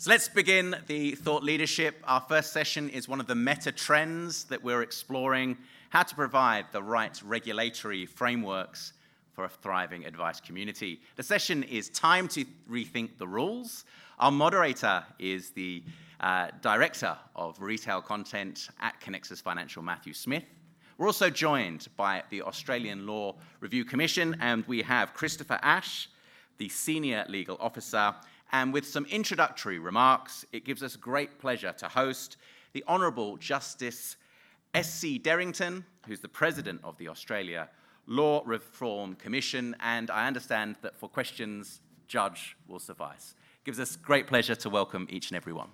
So let's begin the thought leadership. Our first session is one of the meta trends that we're exploring how to provide the right regulatory frameworks for a thriving advice community. The session is Time to Rethink the Rules. Our moderator is the uh, Director of Retail Content at Connexus Financial, Matthew Smith. We're also joined by the Australian Law Review Commission, and we have Christopher Ash, the Senior Legal Officer, and with some introductory remarks, it gives us great pleasure to host the Honourable Justice S.C. Derrington, who's the President of the Australia Law Reform Commission, and I understand that for questions, Judge will suffice. It gives us great pleasure to welcome each and every one.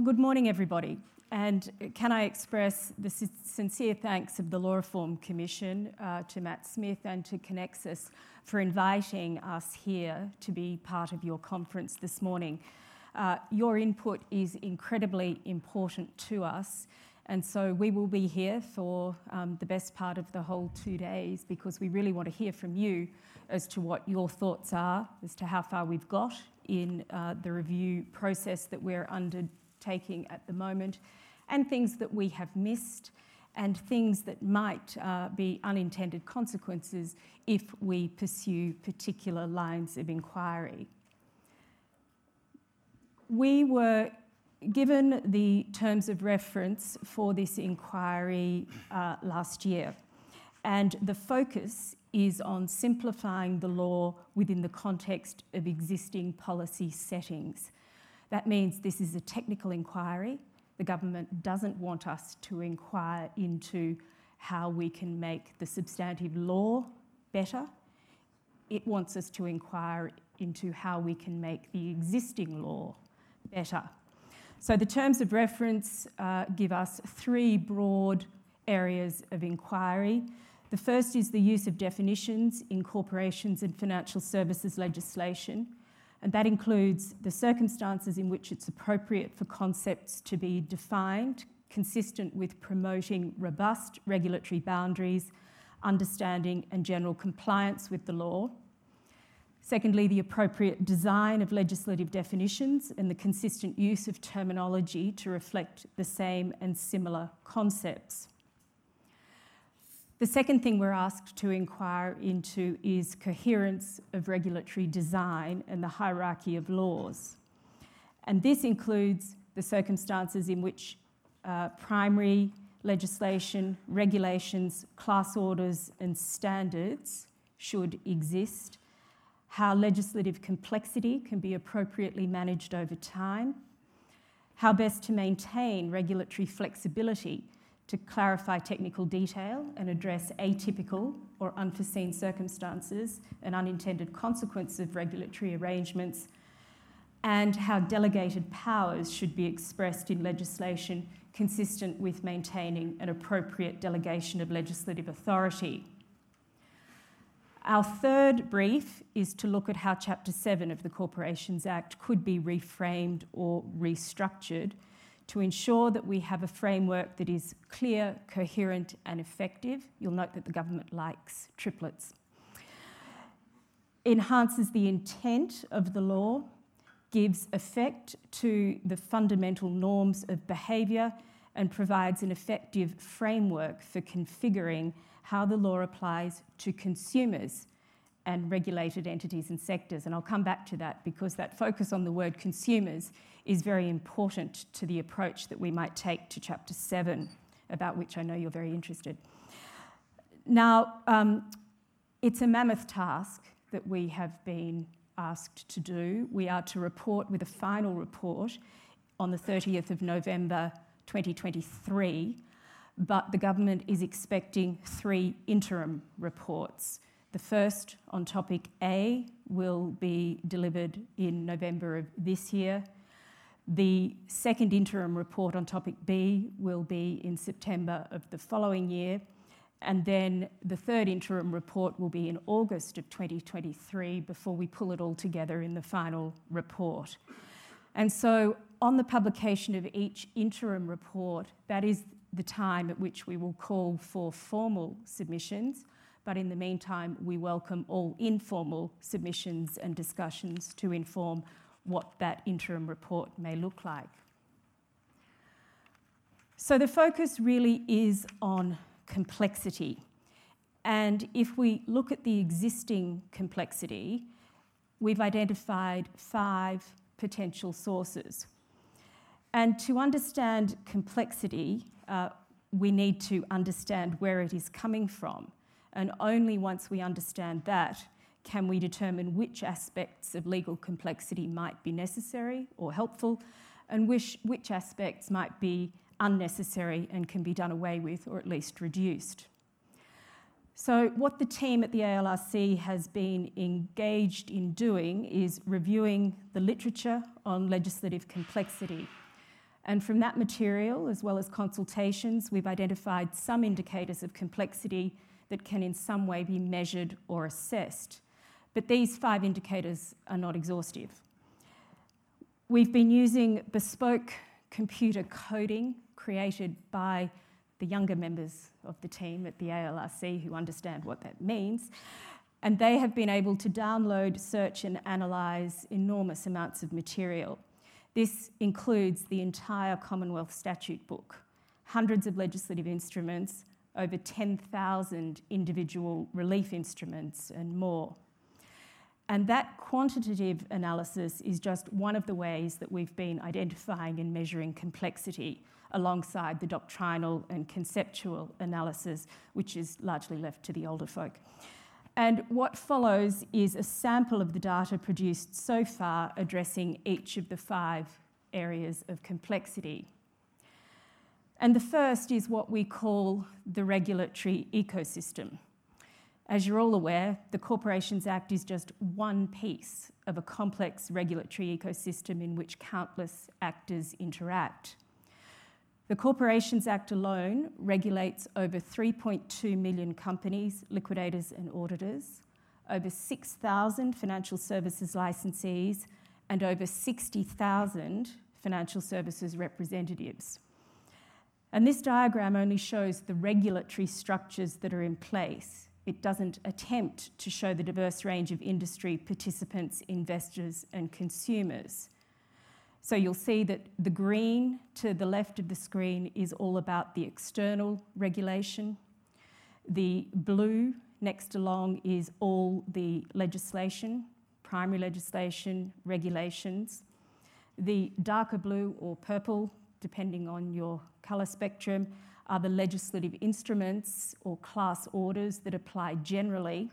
Well, good morning, everybody. And can I express the sincere thanks of the Law Reform Commission uh, to Matt Smith and to Connexus for inviting us here to be part of your conference this morning. Uh, your input is incredibly important to us, and so we will be here for um, the best part of the whole two days because we really want to hear from you as to what your thoughts are, as to how far we've got in uh, the review process that we're under taking at the moment, and things that we have missed, and things that might uh, be unintended consequences if we pursue particular lines of inquiry. We were given the terms of reference for this inquiry uh, last year, and the focus is on simplifying the law within the context of existing policy settings. That means this is a technical inquiry. The government doesn't want us to inquire into how we can make the substantive law better. It wants us to inquire into how we can make the existing law better. So the terms of reference uh, give us three broad areas of inquiry. The first is the use of definitions in corporations and financial services legislation and that includes the circumstances in which it's appropriate for concepts to be defined, consistent with promoting robust regulatory boundaries, understanding, and general compliance with the law. Secondly, the appropriate design of legislative definitions and the consistent use of terminology to reflect the same and similar concepts. The second thing we're asked to inquire into is coherence of regulatory design and the hierarchy of laws. And this includes the circumstances in which uh, primary legislation, regulations, class orders, and standards should exist, how legislative complexity can be appropriately managed over time, how best to maintain regulatory flexibility to clarify technical detail and address atypical or unforeseen circumstances and unintended consequences of regulatory arrangements, and how delegated powers should be expressed in legislation consistent with maintaining an appropriate delegation of legislative authority. Our third brief is to look at how Chapter 7 of the Corporations Act could be reframed or restructured to ensure that we have a framework that is clear, coherent, and effective. You'll note that the government likes triplets. Enhances the intent of the law, gives effect to the fundamental norms of behaviour, and provides an effective framework for configuring how the law applies to consumers and regulated entities and sectors. And I'll come back to that because that focus on the word consumers is very important to the approach that we might take to Chapter 7, about which I know you're very interested. Now, um, it's a mammoth task that we have been asked to do. We are to report with a final report on the 30th of November 2023, but the government is expecting three interim reports. The first on topic A will be delivered in November of this year. The second interim report on topic B will be in September of the following year. and then the third interim report will be in August of 2023 before we pull it all together in the final report. And so, on the publication of each interim report, that is the time at which we will call for formal submissions. But in the meantime, we welcome all informal submissions and discussions to inform what that interim report may look like. So the focus really is on complexity. And if we look at the existing complexity, we've identified five potential sources. And to understand complexity, uh, we need to understand where it is coming from. And only once we understand that can we determine which aspects of legal complexity might be necessary or helpful, and which, which aspects might be unnecessary and can be done away with or at least reduced. So, what the team at the ALRC has been engaged in doing is reviewing the literature on legislative complexity. And from that material, as well as consultations, we've identified some indicators of complexity that can in some way be measured or assessed. But these five indicators are not exhaustive. We've been using bespoke computer coding created by the younger members of the team at the ALRC who understand what that means. And they have been able to download, search, and analyse enormous amounts of material. This includes the entire Commonwealth Statute Book, hundreds of legislative instruments, over 10,000 individual relief instruments, and more. And that quantitative analysis is just one of the ways that we've been identifying and measuring complexity alongside the doctrinal and conceptual analysis, which is largely left to the older folk. And what follows is a sample of the data produced so far addressing each of the five areas of complexity. And the first is what we call the regulatory ecosystem. As you're all aware, the Corporations Act is just one piece of a complex regulatory ecosystem in which countless actors interact. The Corporations Act alone regulates over 3.2 million companies, liquidators, and auditors, over 6,000 financial services licensees, and over 60,000 financial services representatives. And this diagram only shows the regulatory structures that are in place. It doesn't attempt to show the diverse range of industry participants, investors, and consumers. So you'll see that the green to the left of the screen is all about the external regulation. The blue next along is all the legislation, primary legislation, regulations. The darker blue or purple, depending on your colour spectrum, are the legislative instruments or class orders that apply generally.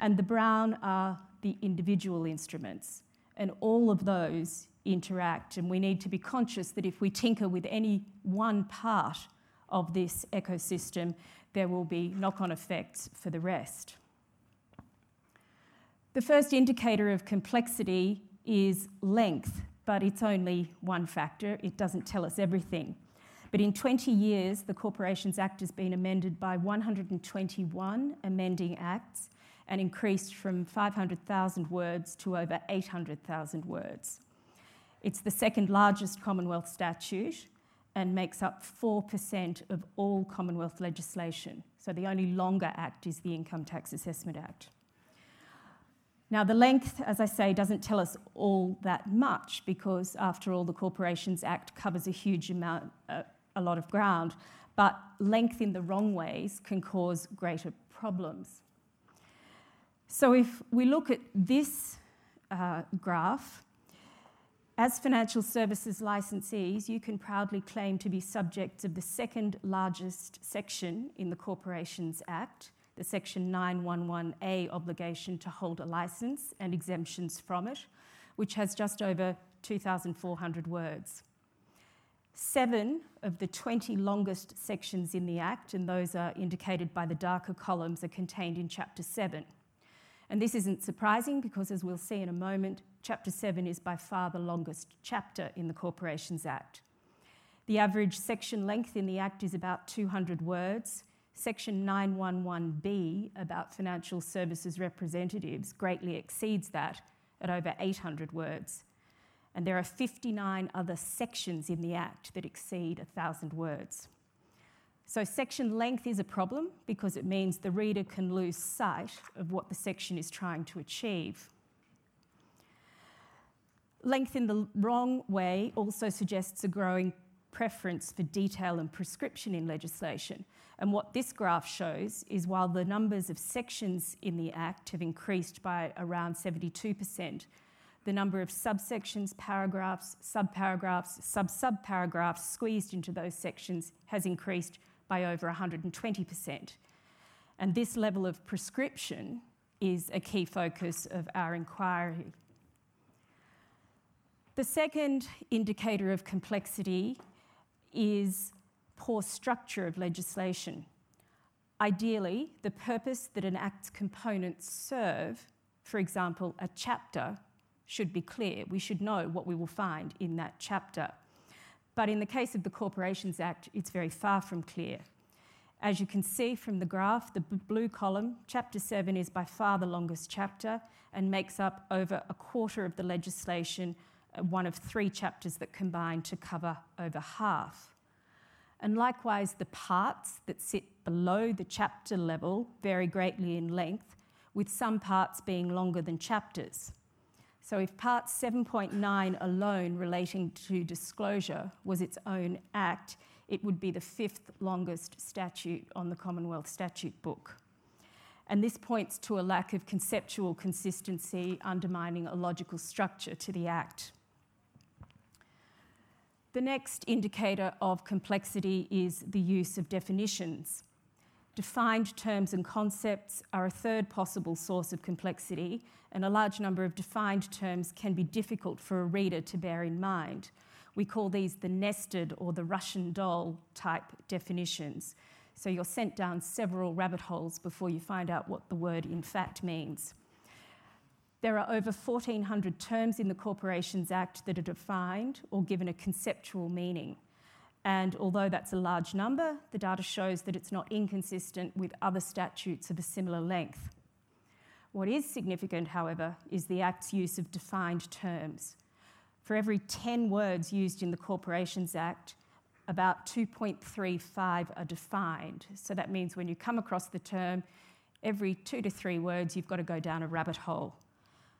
And the brown are the individual instruments. And all of those interact. And we need to be conscious that if we tinker with any one part of this ecosystem, there will be knock on effects for the rest. The first indicator of complexity is length, but it's only one factor. It doesn't tell us everything. But in 20 years, the Corporations Act has been amended by 121 amending acts and increased from 500,000 words to over 800,000 words. It's the second largest Commonwealth statute and makes up 4% of all Commonwealth legislation. So the only longer act is the Income Tax Assessment Act. Now, the length, as I say, doesn't tell us all that much because, after all, the Corporations Act covers a huge amount, uh, a lot of ground, but length in the wrong ways can cause greater problems. So, if we look at this uh, graph, as financial services licensees, you can proudly claim to be subjects of the second largest section in the Corporations Act, the Section 911A obligation to hold a licence and exemptions from it, which has just over 2,400 words. Seven of the 20 longest sections in the Act, and those are indicated by the darker columns, are contained in Chapter 7. And this isn't surprising because, as we'll see in a moment, Chapter 7 is by far the longest chapter in the Corporations Act. The average section length in the Act is about 200 words. Section 911B about financial services representatives greatly exceeds that at over 800 words. And there are 59 other sections in the Act that exceed 1,000 words. So, section length is a problem because it means the reader can lose sight of what the section is trying to achieve. Length in the wrong way also suggests a growing preference for detail and prescription in legislation. And what this graph shows is while the numbers of sections in the Act have increased by around 72%, the number of subsections, paragraphs, subparagraphs, sub subparagraphs squeezed into those sections has increased by over 120%. And this level of prescription is a key focus of our inquiry. The second indicator of complexity is poor structure of legislation. Ideally, the purpose that an Act's components serve, for example, a chapter, should be clear. We should know what we will find in that chapter. But in the case of the Corporations Act, it's very far from clear. As you can see from the graph, the blue column, Chapter 7 is by far the longest chapter and makes up over a quarter of the legislation, one of three chapters that combine to cover over half. And likewise, the parts that sit below the chapter level vary greatly in length, with some parts being longer than chapters. So, if Part 7.9 alone relating to disclosure was its own act, it would be the fifth longest statute on the Commonwealth Statute Book. And this points to a lack of conceptual consistency, undermining a logical structure to the Act. The next indicator of complexity is the use of definitions. Defined terms and concepts are a third possible source of complexity, and a large number of defined terms can be difficult for a reader to bear in mind. We call these the nested or the Russian doll type definitions. So you're sent down several rabbit holes before you find out what the word in fact means. There are over 1,400 terms in the Corporations Act that are defined or given a conceptual meaning. And although that's a large number, the data shows that it's not inconsistent with other statutes of a similar length. What is significant, however, is the Act's use of defined terms. For every 10 words used in the Corporations Act, about 2.35 are defined. So that means when you come across the term, every two to three words, you've got to go down a rabbit hole.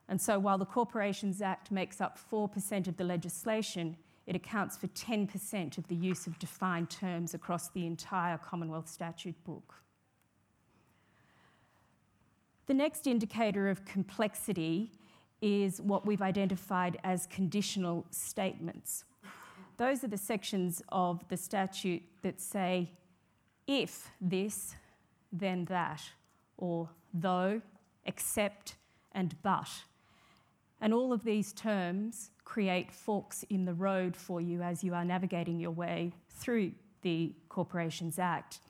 And so while the Corporations Act makes up 4% of the legislation, it accounts for 10% of the use of defined terms across the entire Commonwealth Statute Book. The next indicator of complexity is what we've identified as conditional statements. Those are the sections of the statute that say, if this, then that, or though, except, and but. And all of these terms create forks in the road for you as you are navigating your way through the Corporations Act.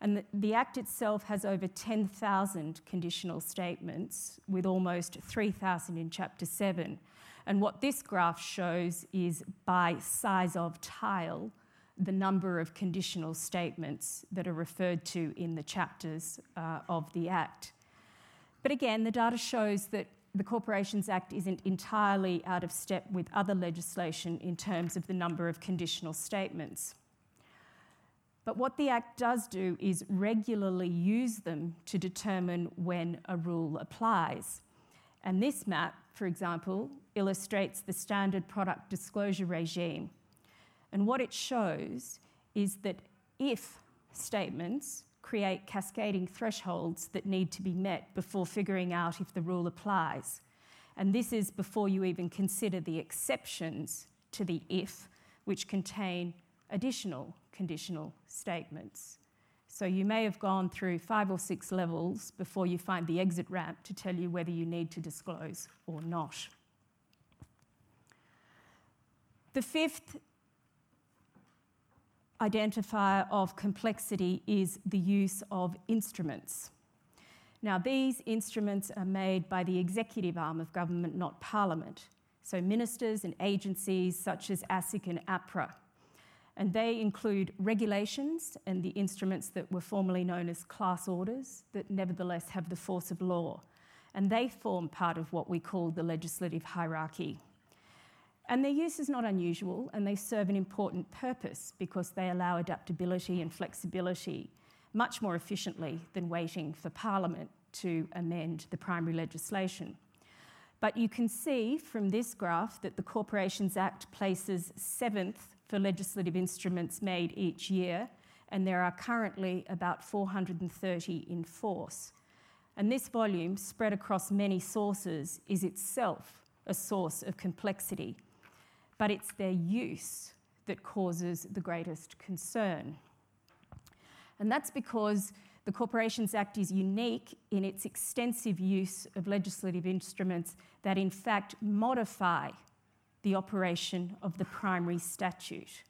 And the, Act itself has over 10,000 conditional statements, with almost 3,000 in Chapter 7. And what this graph shows is by size of tile, the number of conditional statements that are referred to in the chapters uh, of the Act. But again, the data shows that the Corporations Act isn't entirely out of step with other legislation in terms of the number of conditional statements. But what the Act does do is regularly use them to determine when a rule applies. And this map, for example, illustrates the standard product disclosure regime. And what it shows is that if statements create cascading thresholds that need to be met before figuring out if the rule applies. And this is before you even consider the exceptions to the if, which contain additional conditional statements. So you may have gone through five or six levels before you find the exit ramp to tell you whether you need to disclose or not. The fifth identifier of complexity is the use of instruments. Now, these instruments are made by the executive arm of government, not parliament. So, ministers and agencies such as ASIC and APRA. and they include regulations and the instruments that were formerly known as class orders that nevertheless have the force of law. And they form part of what we call the legislative hierarchy. And their use is not unusual, and they serve an important purpose because they allow adaptability and flexibility much more efficiently than waiting for Parliament to amend the primary legislation. But you can see from this graph that the Corporations Act places seventh for legislative instruments made each year, and there are currently about 430 in force. And this volume, spread across many sources, is itself a source of complexity, but it's their use that causes the greatest concern. And that's because the Corporations Act is unique in its extensive use of legislative instruments that, in fact, modify the operation of the primary statute.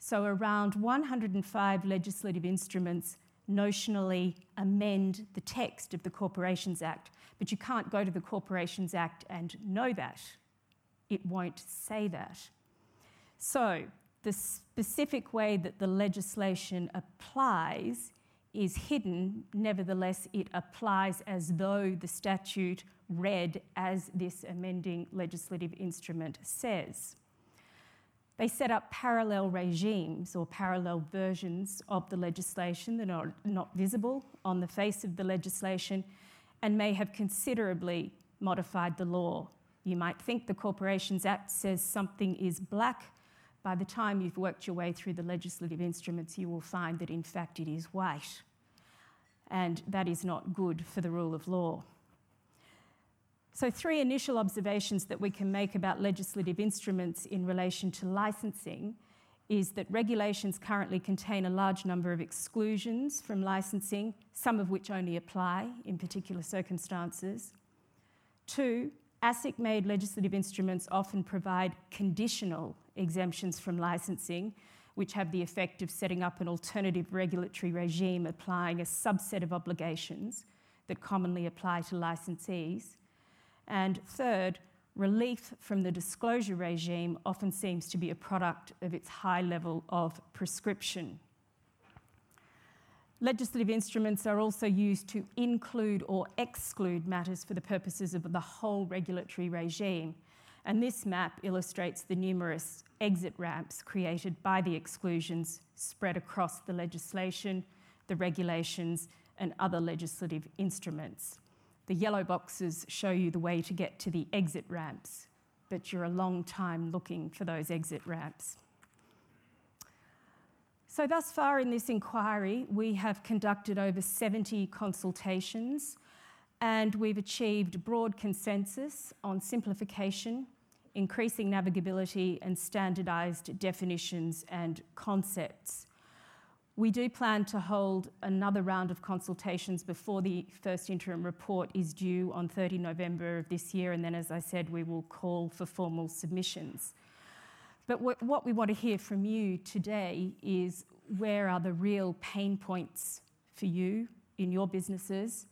So, around 105 legislative instruments notionally amend the text of the Corporations Act, but you can't go to the Corporations Act and know that. It won't say that. So, the specific way that the legislation applies is hidden, nevertheless, it applies as though the statute read as this amending legislative instrument says. They set up parallel regimes or parallel versions of the legislation that are not visible on the face of the legislation and may have considerably modified the law. You might think the Corporations Act says something is black. By the time you've worked your way through the legislative instruments, you will find that in fact it is white and that is not good for the rule of law. So, three initial observations that we can make about legislative instruments in relation to licensing is that regulations currently contain a large number of exclusions from licensing, some of which only apply in particular circumstances. Two, ASIC made legislative instruments often provide conditional exemptions from licensing, which have the effect of setting up an alternative regulatory regime applying a subset of obligations that commonly apply to licensees. And third, relief from the disclosure regime often seems to be a product of its high level of prescription. Legislative instruments are also used to include or exclude matters for the purposes of the whole regulatory regime. And this map illustrates the numerous exit ramps created by the exclusions spread across the legislation, the regulations, and other legislative instruments. The yellow boxes show you the way to get to the exit ramps, but you're a long time looking for those exit ramps. So, thus far in this inquiry, we have conducted over 70 consultations and we've achieved broad consensus on simplification, increasing navigability and standardised definitions and concepts. We do plan to hold another round of consultations before the first interim report is due on 30 November of this year, and then, as I said, we will call for formal submissions. But what we want to hear from you today is where are the real pain points for you in your businesses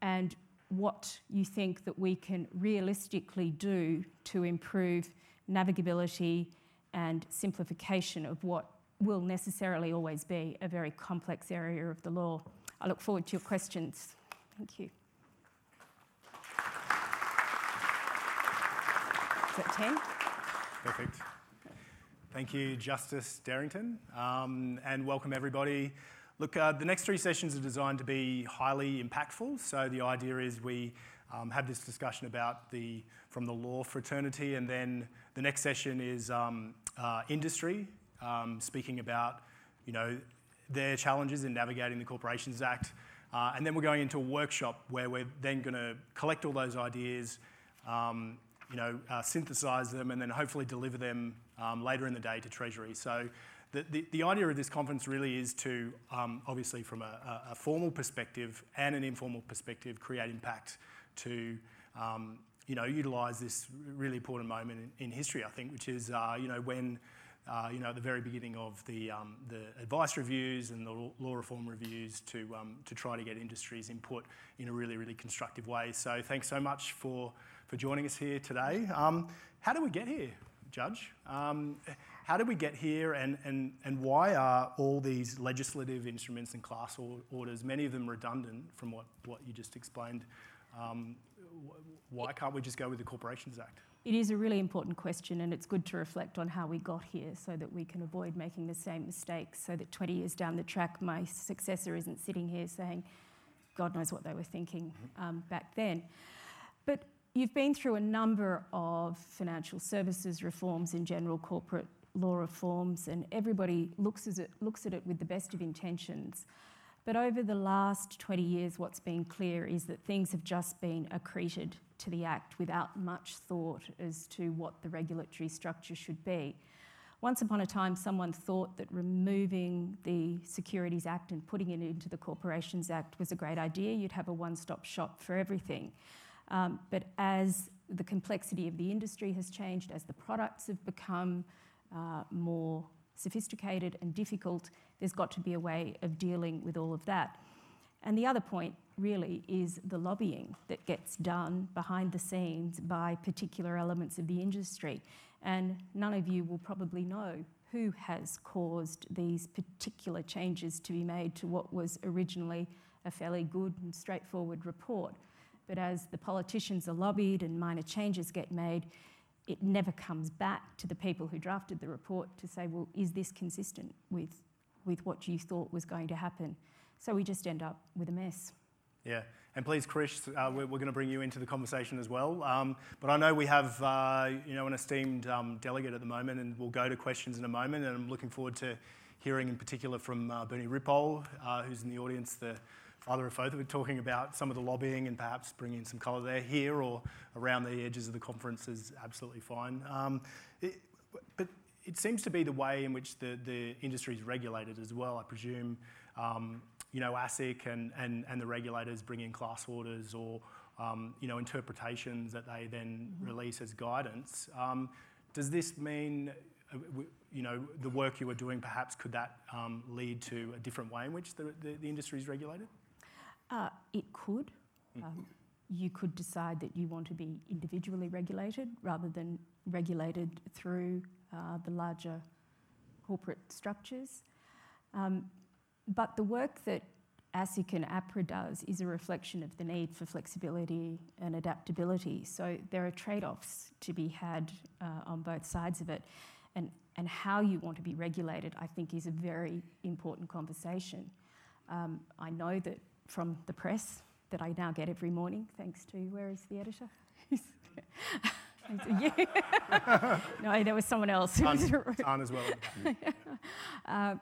and what you think that we can realistically do to improve navigability and simplification of what will necessarily always be a very complex area of the law. I look forward to your questions. Thank you. Is that 10? Perfect. Thank you, Justice Derrington, um, and welcome everybody. Look, uh, the next three sessions are designed to be highly impactful. So the idea is we um, have this discussion about the from the law fraternity, and then the next session is um, uh, industry, um, speaking about you know their challenges in navigating the Corporations Act, uh, and then we're going into a workshop where we're then going to collect all those ideas, um, you know, uh, synthesize them, and then hopefully deliver them um, later in the day to Treasury. So the, the, the, idea of this conference really is to, um, obviously, from a, a, formal perspective and an informal perspective, create impact to, um, you know, utilise this really important moment in, in, history, I think, which is, uh, you know, when, uh, you know, at the very beginning of the, um, the advice reviews and the law reform reviews to, um, to try to get industry's input in a really, really constructive way. So thanks so much for, for joining us here today. Um, how do we get here? Judge. Um, how did we get here, and, and, and why are all these legislative instruments and class orders, many of them redundant from what, what you just explained? Um, why can't we just go with the Corporations Act? It is a really important question, and it's good to reflect on how we got here so that we can avoid making the same mistakes. So that 20 years down the track, my successor isn't sitting here saying, God knows what they were thinking mm-hmm. um, back then. But you've been through a number of financial services reforms in general, corporate law reforms, and everybody looks at it, looks at it with the best of intentions. But over the last 20 years, what's been clear is that things have just been accreted to the Act without much thought as to what the regulatory structure should be. Once upon a time, someone thought that removing the Securities Act and putting it into the Corporations Act was a great idea. You'd have a one stop shop for everything. Um, but as the complexity of the industry has changed, as the products have become uh, more sophisticated and difficult, there's got to be a way of dealing with all of that. And the other point really is the lobbying that gets done behind the scenes by particular elements of the industry. And none of you will probably know who has caused these particular changes to be made to what was originally a fairly good and straightforward report. But as the politicians are lobbied and minor changes get made, it never comes back to the people who drafted the report to say, well, is this consistent with, with what you thought was going to happen? So we just end up with a mess. Yeah, and please, Chris, uh, we're, we're, going to bring you into the conversation as well. Um, but I know we have, uh, you know, an esteemed um, delegate at the moment, and we'll go to questions in a moment. And I'm looking forward to hearing, in particular, from uh, Bernie Ripoll, uh, who's in the audience, the father of FOFA. We're talking about some of the lobbying and perhaps bringing some colour there. Here or around the edges of the conference is absolutely fine. Um, it, but it seems to be the way in which the, the industry is regulated as well. I presume um, you know, ASIC and, and, and the regulators bring in class orders or, um, you know, interpretations that they then mm-hmm. release as guidance. Um, does this mean, uh, you know, the work you are doing, perhaps could that um, lead to a different way in which the, the, the industry is regulated? Uh, it could. Mm. Um, you could decide that you want to be individually regulated rather than regulated through uh, the larger corporate structures. Um, but the work that ASIC and APRA does is a reflection of the need for flexibility and adaptability. So there are trade offs to be had uh, on both sides of it. And, and how you want to be regulated, I think, is a very important conversation. Um, I know that from the press that I now get every morning, thanks to where is the editor? no, there was someone else. Tan, as well. uh,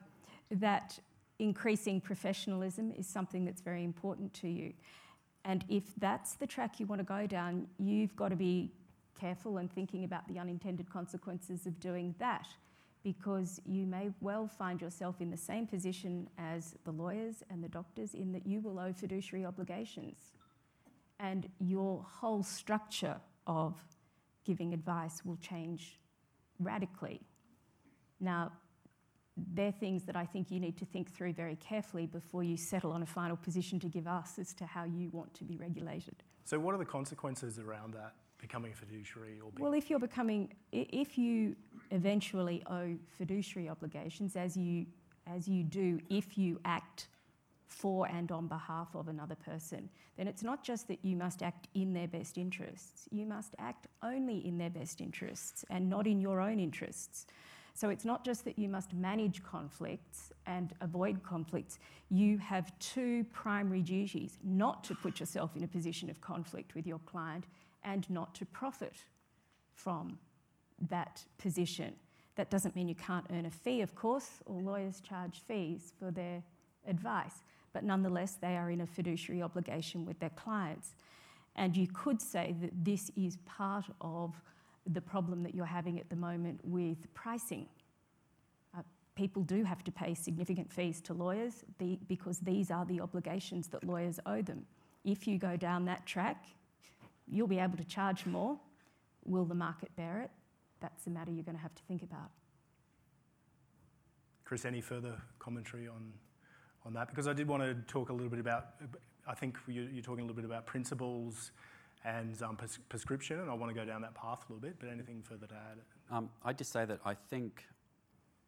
that increasing professionalism is something that's very important to you. And if that's the track you want to go down, you've got to be careful and thinking about the unintended consequences of doing that because you may well find yourself in the same position as the lawyers and the doctors in that you will owe fiduciary obligations. And your whole structure of giving advice will change radically. Now, they're things that I think you need to think through very carefully before you settle on a final position to give us as to how you want to be regulated. So, what are the consequences around that? Becoming a fiduciary or well, if you're becoming, if you eventually owe fiduciary obligations, as you as you do, if you act for and on behalf of another person, then it's not just that you must act in their best interests. You must act only in their best interests and not in your own interests. So it's not just that you must manage conflicts and avoid conflicts, you have two primary duties not to put yourself in a position of conflict with your client and not to profit from that position. That doesn't mean you can't earn a fee, of course. All lawyers charge fees for their advice, but nonetheless, they are in a fiduciary obligation with their clients. And you could say that this is part of the problem that you're having at the moment with pricing. Uh, people do have to pay significant fees to lawyers because these are the obligations that lawyers owe them. If you go down that track, you'll be able to charge more. Will the market bear it? That's a matter you're going to have to think about. Chris, any further commentary on, on that? Because I did want to talk a little bit about, I think you're, you're talking a little bit about principles and um, pres- prescription, and I want to go down that path a little bit. But anything further to add? Um, I'd just say that I think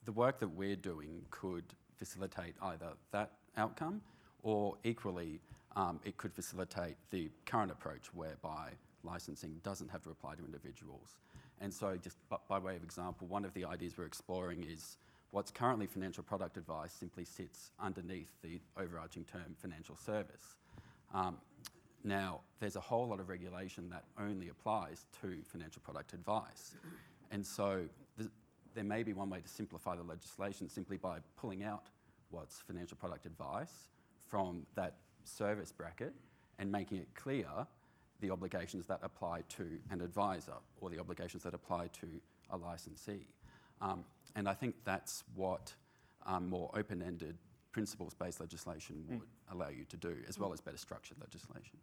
the work that we're doing could facilitate either that outcome or equally it could facilitate the current approach whereby licensing doesn't have to apply to individuals. And so, just by way of example, one of the ideas we're exploring is what's currently financial product advice simply sits underneath the overarching term financial service. Um, now, there's a whole lot of regulation that only applies to financial product advice. And so, th- there may be one way to simplify the legislation simply by pulling out what's financial product advice from that service bracket and making it clear the obligations that apply to an advisor or the obligations that apply to a licensee. Um, and I think that's what um, more open ended principles based legislation would allow you to do, as well as better structured legislation.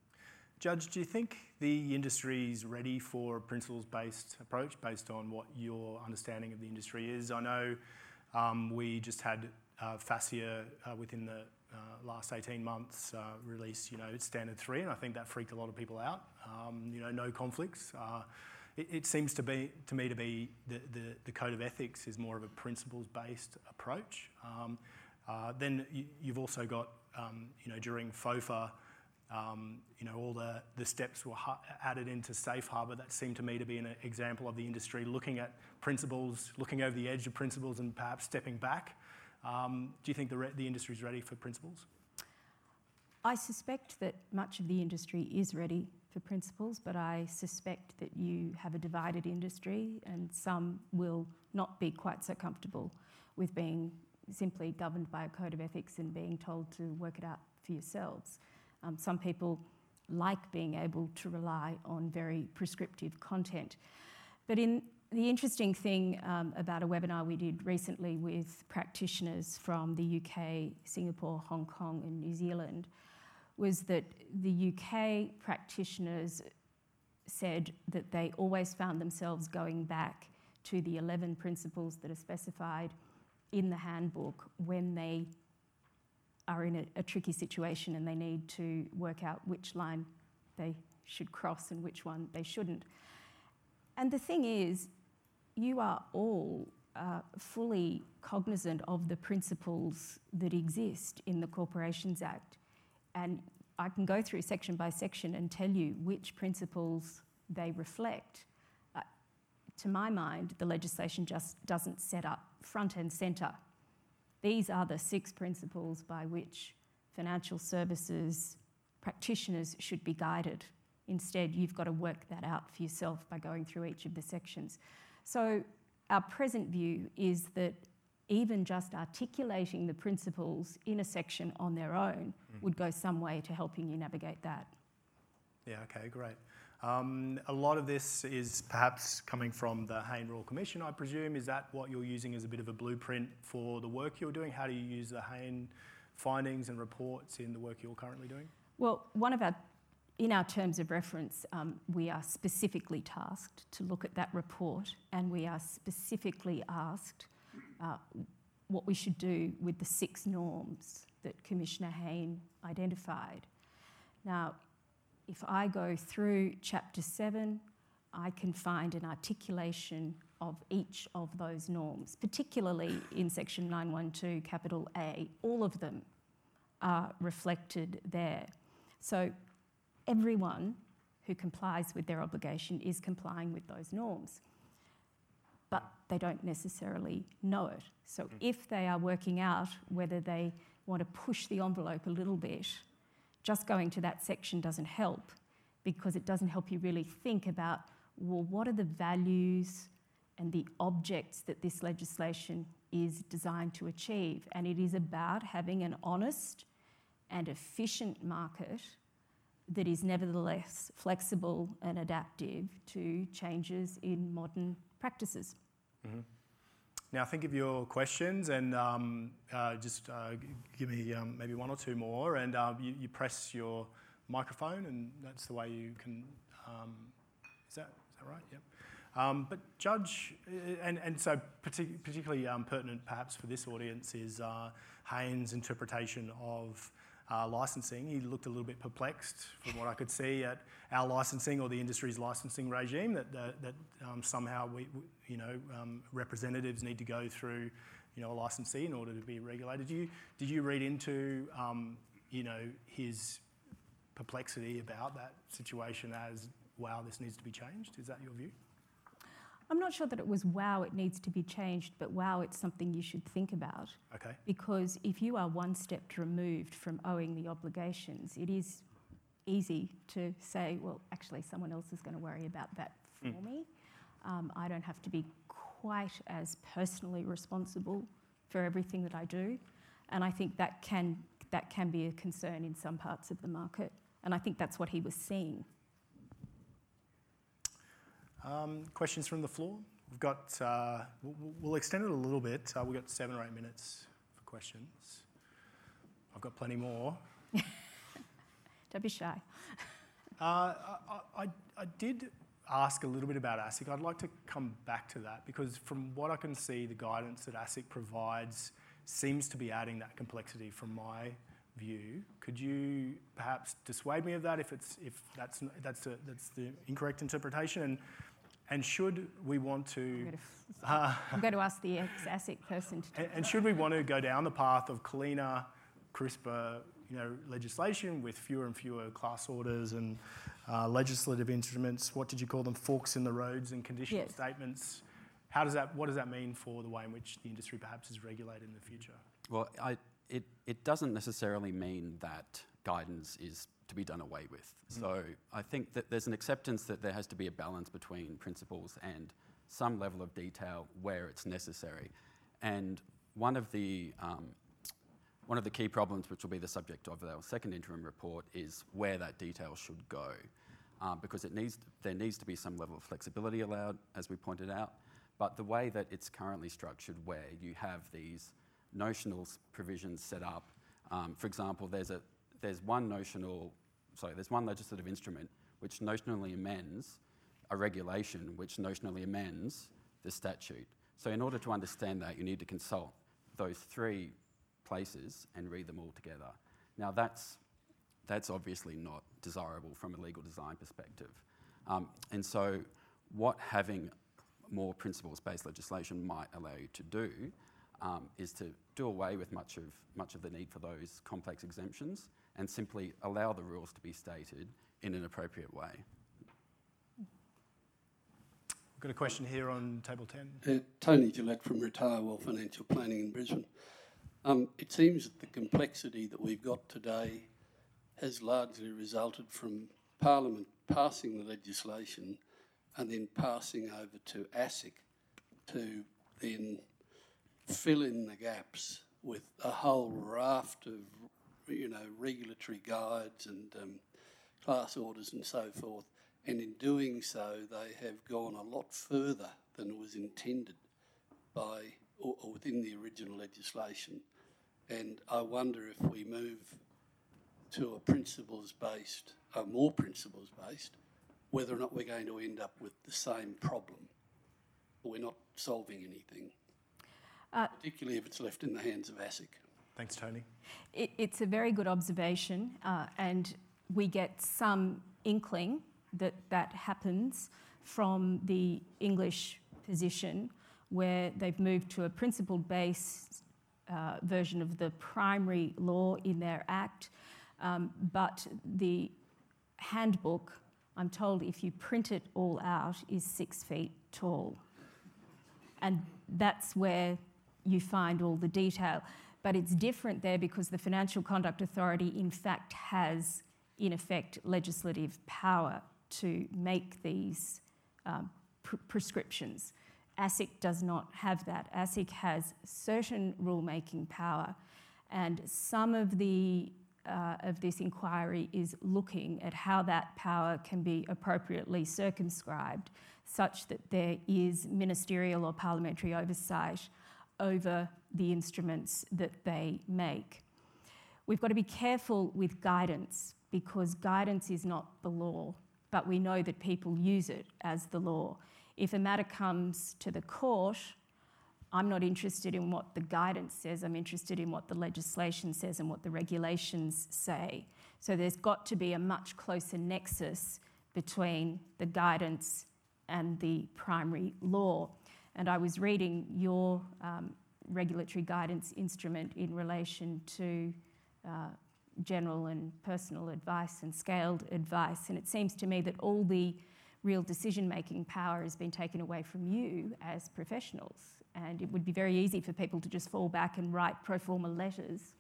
Judge, do you think the industry is ready for a principles-based approach based on what your understanding of the industry is? I know um, we just had uh, FASEA uh, within the last 18 months uh, release, you know, standard three, and I think that freaked a lot of people out. Um, you know, no conflicts. Uh, it, seems to be to me to be the, the, code of ethics is more of a principles-based approach. Um, uh, then you, have also got, um, you know, during FOFA. You know, all the, the steps were added into Safe Harbour. That seemed to me to be an example of the industry looking at principles, looking over the edge of principles, and perhaps stepping back. Um, do you think the, the industry is ready for principles? I suspect that much of the industry is ready for principles, but I suspect that you have a divided industry and some will not be quite so comfortable with being simply governed by a code of ethics and being told to work it out for yourselves. Um, some people like being able to rely on very prescriptive content. But in the interesting thing um, about a webinar we did recently with practitioners from the UK, Singapore, Hong Kong, and New Zealand was that the UK practitioners said that they always found themselves going back to the 11 principles that are specified in the handbook when they are in a, a, tricky situation and they need to work out which line they should cross and which one they shouldn't. And the thing is, you are all uh, fully cognizant of the principles that exist in the Corporations Act. And I can go through section by section and tell you which principles they reflect. Uh, to my mind, the legislation just doesn't set up front and centre these are the six principles by which financial services practitioners should be guided. Instead, you've got to work that out for yourself by going through each of the sections. So, our present view is that even just articulating the principles in a section on their own mm. would go some way to helping you navigate that. Yeah, okay, great. Um, a lot of this is perhaps coming from the Hayne Royal Commission, I presume. Is that what you're using as a bit of a blueprint for the work you're doing? How do you use the Hayne findings and reports in the work you're currently doing? Well, one of our in our terms of reference, um, we are specifically tasked to look at that report and we are specifically asked uh, what we should do with the six norms that Commissioner Hayne identified. Now, if I go through chapter 7, I can find an articulation of each of those norms, particularly in section 912, capital A. All of them are reflected there. So everyone who complies with their obligation is complying with those norms, but they don't necessarily know it. So mm. if they are working out whether they want to push the envelope a little bit just going to that section doesn't help because it doesn't help you really think about well, what are the values and the objects that this legislation is designed to achieve? And it is about having an honest and efficient market that is nevertheless flexible and adaptive to changes in modern practices. Mm-hmm. Now, think of your questions and um, uh, just uh, give me um, maybe one or two more, and uh, you, you, press your microphone, and that's the way you can. Um, is, that, is that right? Yep. Um, but Judge, uh, and, and so partic- particularly um, pertinent perhaps for this audience is uh, Hayne's interpretation of uh, licensing. He looked a little bit perplexed from what I could see at our licensing or the industry's licensing regime that, that, that um, somehow we, we, you know, um, representatives need to go through, you know, a licensee in order to be regulated. Did you, did you read into, um, you know, his perplexity about that situation as, wow, this needs to be changed? Is that your view? I'm not sure that it was wow, it needs to be changed, but wow, it's something you should think about. Okay. Because if you are one step removed from owing the obligations, it is easy to say, well, actually, someone else is going to worry about that for mm. me. Um, I don't have to be quite as personally responsible for everything that I do. And I think that can, that can be a concern in some parts of the market. And I think that's what he was seeing. Um, questions from the floor? We've got, uh, we'll, extend it a little bit. Uh, we've got seven or eight minutes for questions. I've got plenty more. Don't be shy. uh, I, I, I, did ask a little bit about ASIC. I'd like to come back to that because from what I can see, the guidance that ASIC provides seems to be adding that complexity from my view. Could you perhaps dissuade me of that if, it's, if that's, that's, a, that's the incorrect interpretation? And and should we want to... I'm going to, uh, I'm going to ask the ex-ASIC person to and, and should we want to go down the path of cleaner, crisper you know, legislation with fewer and fewer class orders and uh, legislative instruments, what did you call them, forks in the roads and conditional yes. statements? How does that, what does that mean for the way in which the industry perhaps is regulated in the future? Well, I, it, it doesn't necessarily mean that guidance is to be done away with. Mm. So I think that there's an acceptance that there has to be a balance between principles and some level of detail where it's necessary. And one of the um, one of the key problems, which will be the subject of our second interim report, is where that detail should go, um, because it needs there needs to be some level of flexibility allowed, as we pointed out. But the way that it's currently structured, where you have these notional provisions set up, um, for example, there's a there's one notional sorry, there's one legislative instrument which notionally amends a regulation which notionally amends the statute. So, in order to understand that, you need to consult those three places and read them all together. Now, that's, that's obviously not desirable from a legal design perspective. Um, and so, what having more principles based legislation might allow you to do um, is to do away with much of, much of the need for those complex exemptions and simply allow the rules to be stated in an appropriate way. We've got a question here on table 10. Uh, Tony Gillette from Retire Well Financial Planning in Brisbane. Um, it seems that the complexity that we've got today has largely resulted from Parliament passing the legislation and then passing over to ASIC to then fill in the gaps with a whole raft of you know, regulatory guides and um, class orders and so forth. And in doing so, they have gone a lot further than was intended by or, or within the original legislation. And I wonder if we move to a principles based, a more principles based, whether or not we're going to end up with the same problem. We're not solving anything, uh, particularly if it's left in the hands of ASIC. Thanks, Tony. It, it's a very good observation, uh, and we get some inkling that that happens from the English position where they've moved to a principle based uh, version of the primary law in their act. Um, but the handbook, I'm told if you print it all out, is six feet tall. And that's where you find all the detail. But it's different there because the Financial Conduct Authority, in fact, has, in effect, legislative power to make these um, pr- prescriptions. ASIC does not have that. ASIC has certain rulemaking power, and some of the uh, of this inquiry is looking at how that power can be appropriately circumscribed, such that there is ministerial or parliamentary oversight over the instruments that they make. We've got to be careful with guidance because guidance is not the law, but we know that people use it as the law. If a matter comes to the court, I'm not interested in what the guidance says, I'm interested in what the legislation says and what the regulations say. So there's got to be a much closer nexus between the guidance and the primary law. And I was reading your um, regulatory guidance instrument in relation to uh, general and personal advice and scaled advice. And it seems to me that all the real decision making power has been taken away from you as professionals. And it would be very easy for people to just fall back and write pro forma letters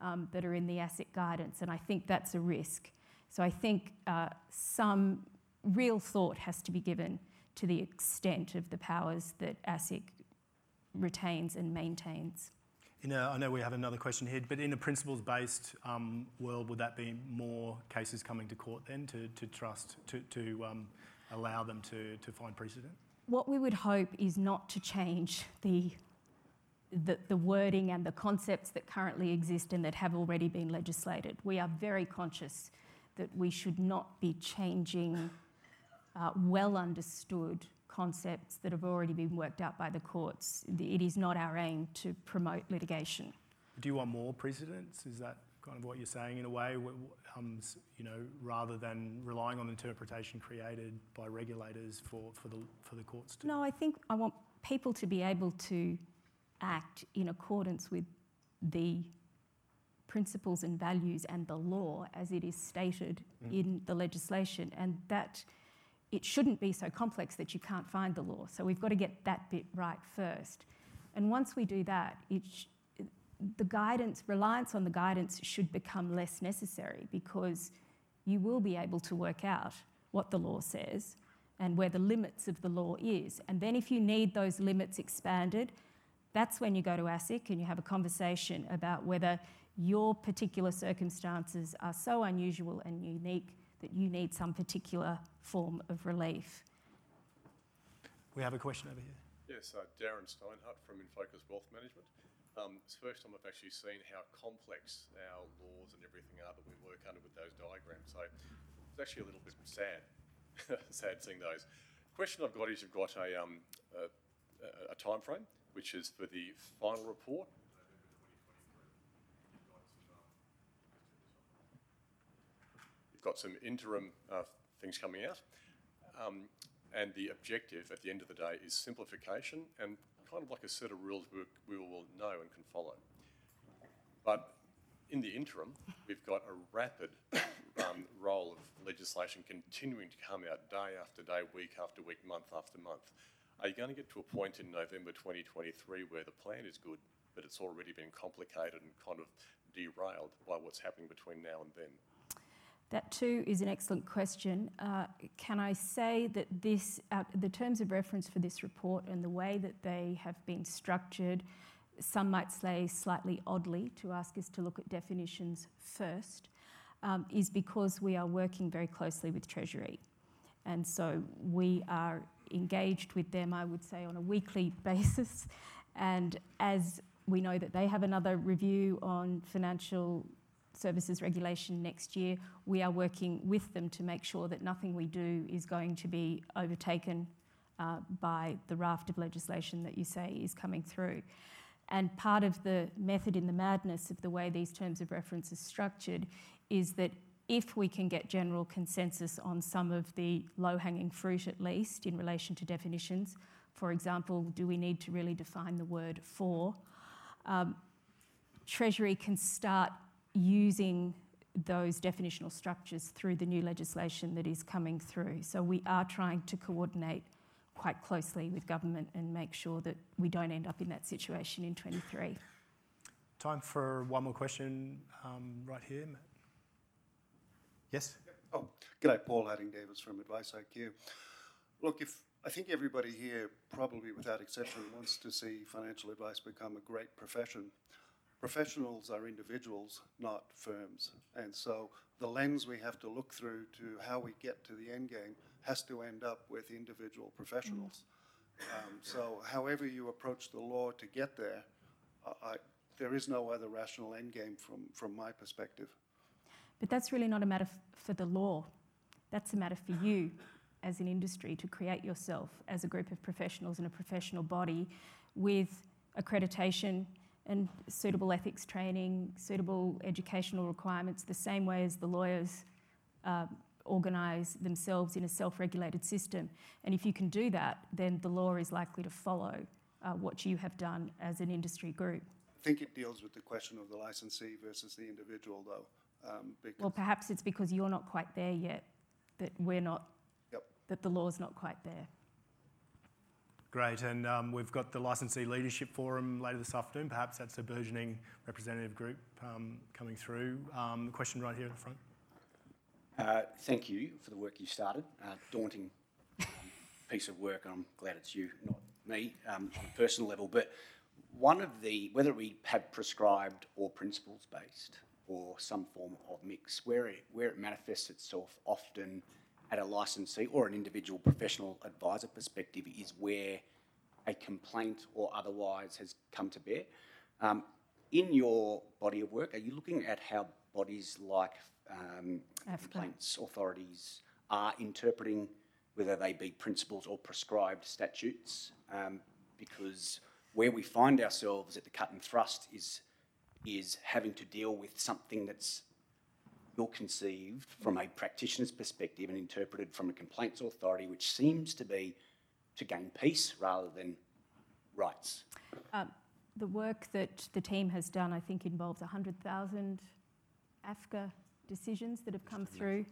um, that are in the ASIC guidance. And I think that's a risk. So I think uh, some real thought has to be given to the extent of the powers that ASIC retains and maintains. In a, I know we have another question here, but in a principles-based um, world, would that be more cases coming to court then to, to trust, to, to um, allow them to, to find precedent? What we would hope is not to change the, the, the wording and the concepts that currently exist and that have already been legislated. We are very conscious that we should not be changing uh, well understood concepts that have already been worked out by the courts. It is not our aim to promote litigation. Do you want more precedents? Is that kind of what you're saying in a way, um, you know, rather than relying on interpretation created by regulators for, for, the, for the courts to? No, I think I want people to be able to act in accordance with the principles and values and the law as it is stated mm. in the legislation, and that it shouldn't be so complex that you can't find the law. So we've got to get that bit right first. And once we do that, sh- the guidance, reliance on the guidance should become less necessary because you will be able to work out what the law says and where the limits of the law is. And then if you need those limits expanded, that's when you go to ASIC and you have a conversation about whether your particular circumstances are so unusual and unique that you need some particular form of relief. We have a question over here. Yes, uh, Darren Steinhardt from Infocus Wealth Management. Um, it's the first time I've actually seen how complex our laws and everything are that we work under with those diagrams. So it's actually a little bit sad, sad seeing those. Question I've got is you've got a, um, a, a time frame, which is for the final report, got some interim uh, things coming out. Um, and the objective at the end of the day is simplification and kind of like a set of rules we, we will know and can follow. But in the interim, we've got a rapid um, roll of legislation continuing to come out day after day, week after week, month after month. Are you going to get to a point in November 2023 where the plan is good, but it's already been complicated and kind of derailed by what's happening between now and then? That too is an excellent question. Uh, can I say that this, uh, the terms of reference for this report and the way that they have been structured, some might say slightly oddly to ask us to look at definitions first, um, is because we are working very closely with Treasury. And so we are engaged with them, I would say, on a weekly basis. And as we know that they have another review on financial services regulation next year, we are working with them to make sure that nothing we do is going to be overtaken uh, by the raft of legislation that you say is coming through. And part of the method in the madness of the way these terms of reference are structured is that if we can get general consensus on some of the low hanging fruit, at least in relation to definitions, for example, do we need to really define the word for? Um, Treasury can start using those definitional structures through the new legislation that is coming through. So we are trying to coordinate quite closely with government and make sure that we don't end up in that situation in 23. Time for one more question um, right here, Matt. Yes? Oh, g'day, Paul Hadding Davis from Advice IQ. Look, if I think everybody here, probably without exception, wants to see financial advice become a great profession professionals are individuals, not firms. And so the lens we have to look through to how we get to the end game has to end up with individual professionals. Um, so however you approach the law to get there, I, there is no other rational end game from, from my perspective. But that's really not a matter f- for the law. That's a matter for you as an industry to create yourself as a group of professionals in a professional body with accreditation and suitable ethics training, suitable educational requirements, the same way as the lawyers uh, organise themselves in a self regulated system. And if you can do that, then the law is likely to follow uh, what you have done as an industry group. I think it deals with the question of the licensee versus the individual, though. Um, because Well, perhaps it's because you're not quite there yet that we're not, Yep. that the law's not quite there. Great, and um, we've got the Licensee Leadership Forum later this afternoon. Perhaps that's a burgeoning representative group um, coming through. Um, question right here at the front. Uh, thank you for the work you started. Uh, daunting piece of work. I'm glad it's you, not me, on a personal level. But one of the, whether we have prescribed or principles based or some form of mix, where it manifests itself often at a licensee or an individual professional advisor perspective is where a complaint or otherwise has come to bear. Um, in your body of work, are you looking at how bodies like um, complaints authorities are interpreting, whether they be principles or prescribed statutes? Um, because where we find ourselves at the cut and thrust is is having to deal with something that's ill conceived from a practitioner's perspective and interpreted from a complaints authority, which seems to be to gain peace rather than rights. Um, the work that the team has done, I think, involves 100,000 AFCA decisions that have come through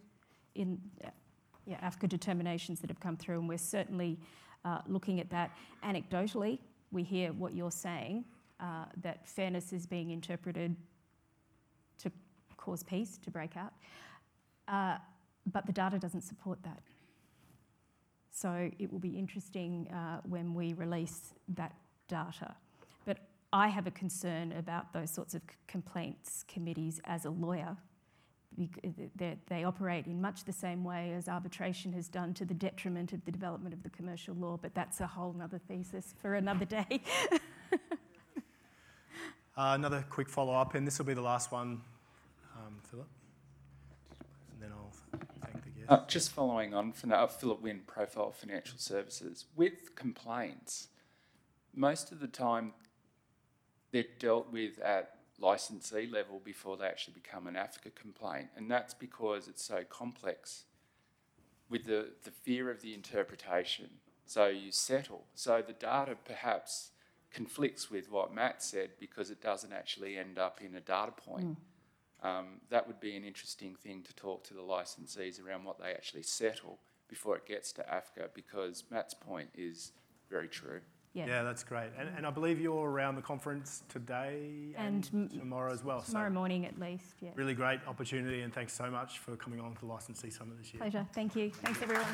in, uh, yeah, AFCA determinations that have come through, and we're certainly uh, looking at that. Anecdotally, we hear what you're saying, uh, that fairness is being interpreted cause peace, to break out. Uh, but the data doesn't support that. So it will be interesting uh, when we release that data. But I have a concern about those sorts of complaints committees as a lawyer. they operate in much the same way as arbitration has done to the detriment of the development of the commercial law, but that's a whole other thesis for another day. Uh, another quick follow up, and this will be the last one, um, Philip. And then I'll thank the guest. Uh, just following on from that, Philip Wynn, Profile Financial Services. With complaints, most of the time they're dealt with at licensee level before they actually become an AFCA complaint, and that's because it's so complex with the, the fear of the interpretation. So you settle. So the data perhaps conflicts with what Matt said because it doesn't actually end up in a data point. Um, that would be an interesting thing to talk to the licensees around what they actually settle before it gets to AFCA because Matt's point is very true. yeah. Yeah, that's great. And, and I believe you're around the conference today and, And m- tomorrow as well. Tomorrow so morning at least, yeah. really great opportunity, and thanks so much for coming on to the Licensee Summit this year. Pleasure. Thank you. Thanks, everyone.